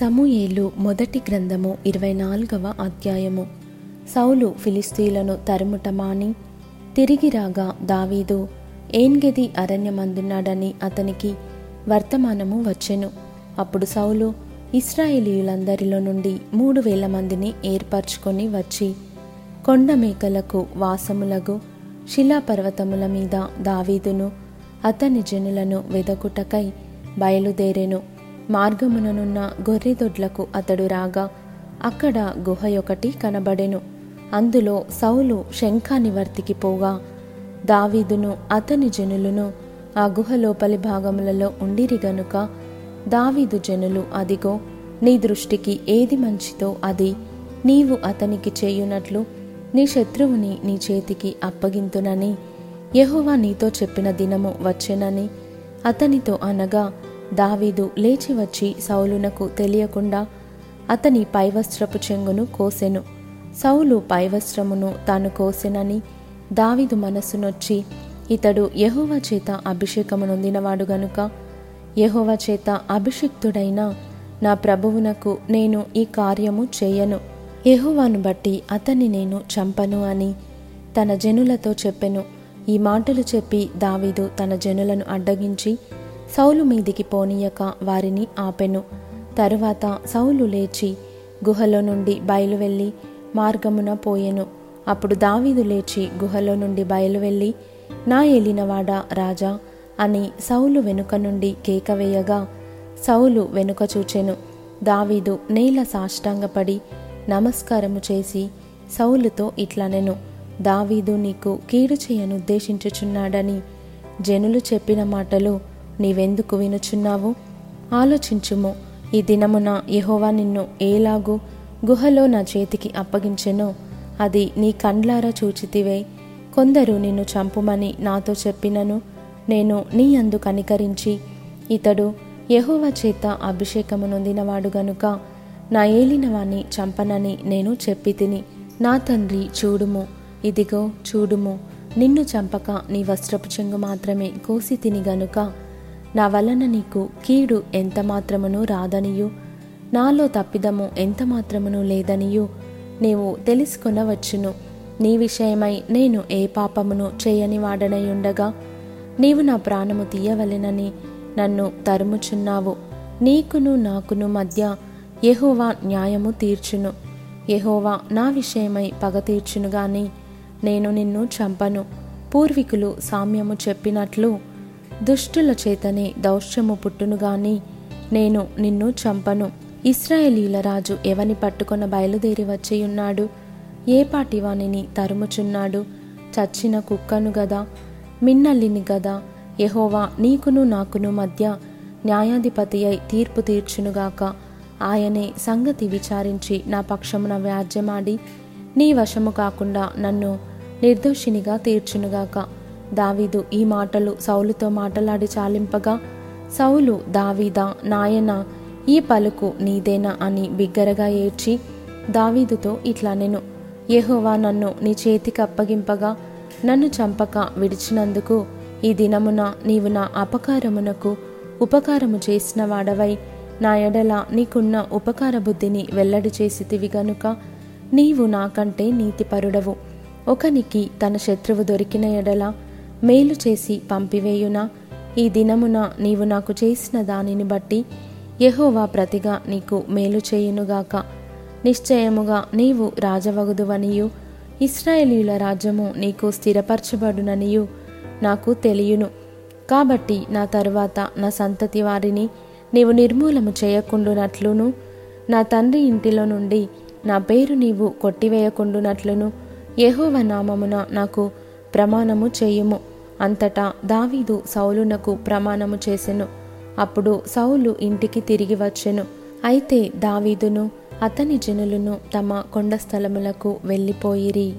సమూయేలు మొదటి గ్రంథము ఇరవై నాలుగవ అధ్యాయము. సౌలు ఫిలిస్తీలను తరుముట మాని తిరిగి రాగా దావీదు ఏన్గెది అరణ్యమందున్నాడని అతనికి వర్తమానము వచ్చెను. అప్పుడు సౌలు ఇస్రాయేలీయులందరిలో నుండి మూడు వేల మందిని ఏర్పరచుకొని వచ్చి కొండ మేకలకు వాసములగు శిలాపర్వతముల మీద దావీదును అతని జనులను వెదకుటకై బయలుదేరెను. మార్గముననున్న గొర్రెదొడ్లకు అతడు రాగా అక్కడ గుహయొకటి కనబడెను. అందులో సౌలు శంఖానివర్తికి పోగా దావీదును అతని జనులను ఆ గుహ లోపలి భాగములలో ఉండిరి గనుక దావీదు జనులు అదిగో నీ దృష్టికి ఏది మంచిదో అది నీవు అతనికి చేయునట్లు నీ శత్రువుని నీ చేతికి అప్పగింతునని యెహోవా నీతో చెప్పిన దినము వచ్చెనని అతనితో అనగా దావీదు లేచి వచ్చి సౌలునకు తెలియకుండా అతని పైవస్త్రపు చెంగును కోసెను. సౌలు పైవస్త్రమును తాను కోసెనని దావీదు మనస్సునొచ్చి ఇతడు యహోవ చేత అభిషేకమునొందినవాడు గనుక యహోవ చేత అభిషిక్తుడైన నా ప్రభువునకు నేను ఈ కార్యము చేయను. యహోవాను బట్టి అతన్ని నేను చంపను అని తన జనులతో చెప్పెను. ఈ మాటలు చెప్పి దావీదు తన జనులను అడ్డగించి సౌలు మీదికి పోనీయక వారిని ఆపెను. తరువాత సౌలు లేచి గుహలో నుండి బయలువెళ్ళి మార్గమున పోయెను. అప్పుడు దావీదు లేచి గుహలో నుండి బయలువెళ్ళి నా ఏలినవాడా రాజా అని సౌలు వెనుక నుండి కేక వేయగా సౌలు వెనుక చూచెను. దావీదు నేల సాష్టాంగపడి నమస్కారము చేసి సౌలుతో ఇట్లనెను దావీదు నీకు కీడు చేయనుద్దేశించుచున్నాడని జనులు చెప్పిన మాటలు నీవెందుకు వినుచున్నావు? ఆలోచించుము ఈ దినమున యహోవా నిన్ను ఏలాగూ గుహలో నా చేతికి అప్పగించెనో అది నీ కండ్లారా చూచితివే. కొందరు నిన్ను చంపుమని నాతో చెప్పినను నేను నీ అందు కనికరించి. ఇతడు యహోవా చేత అభిషేకము నొందినవాడు గనుక నా ఏలినవాణ్ణి చంపనని నేను చెప్పి తిని నా తండ్రి చూడుము ఇదిగో చూడుము నిన్ను చంపక నీ వస్త్రపు చెంగు మాత్రమే కోసి తిని గనుక నా వలన నీకు కీడు ఎంత మాత్రమును రాదనియు. నాలో తప్పిదము ఎంత మాత్రమును లేదనియు. నీవు తెలుసుకొనవచ్చును. నీ విషయమై నేను ఏ పాపమును చేయని వాడనై ఉండగా నీవు నా ప్రాణము తీయవలెనని నన్ను తరుముచున్నావు. నీకును నాకును మధ్య యహోవా న్యాయము తీర్చును. యహోవా నా విషయమై పగ తీర్చును గాని నేను నిన్ను చంపను. పూర్వీకులు సామ్యము చెప్పినట్లు దుష్టుల చేతనే దౌష్యము పుట్టునుగాని నేను నిన్ను చంపను. ఇస్రాయేలీల రాజు ఎవని పట్టుకొన బయలుదేరి వచ్చియున్నాడు? ఏ పాటివానిని తరుముచున్నాడు? చచ్చిన కుక్కను గదా? మిన్నల్లిని గదా? యహోవా నీకును నాకును మధ్య న్యాయాధిపతి అయి తీర్పు తీర్చునుగాక ఆయనే సంగతి విచారించి నా పక్షమున వ్యాజ్యమాడి నీ వశము కాకుండా నన్ను నిర్దోషినిగా తీర్చునుగాక దావీదు ఈ మాటలు సౌలుతో మాటలాడి చాలింపగా సౌలు దావీదా నాయన ఈ పలుకు నీదేనా అని బిగ్గరగా ఏడ్చి దావీదుతో ఇట్లా నేను యహోవా నన్ను నీ చేతికి అప్పగింపగా నన్ను చంపక విడిచినందుకు ఈ దినమున నీవు నా అపకారమునకు ఉపకారము చేసిన వాడవై నా ఎడల నీకున్న ఉపకార బుద్ధిని వెల్లడి చేసితివి గనుక నీవు నాకంటే నీతిపరుడవు. ఒకనికి తన శత్రువు దొరికిన ఎడల మేలు చేసి పంపివేయునా? ఈ దినమున నీవు నాకు చేసిన దానిని బట్టి యహోవా ప్రతిగా నీకు మేలు చేయునుగాక నిశ్చయముగా నీవు రాజవగుదువనియు. ఇస్రాయేలీల రాజ్యము నీకు స్థిరపరచబడుననియు నాకు తెలియను. కాబట్టి నా తరువాత నా సంతతి వారిని నీవు నిర్మూలము చేయకుండునట్లును. నా తండ్రి ఇంటిలో నుండి నా పేరు నీవు కొట్టివేయకుండునట్లును. యహోవ నామమున నాకు ప్రమాణము చేయుము. అంతటా దావీదు సౌలునకు ప్రమాణము చేసెను. అప్పుడు సౌలు ఇంటికి తిరిగి వచ్చెను. అయితే దావీదును అతని జనులను తమ కొండ స్థలములకు వెళ్ళిపోయిరి.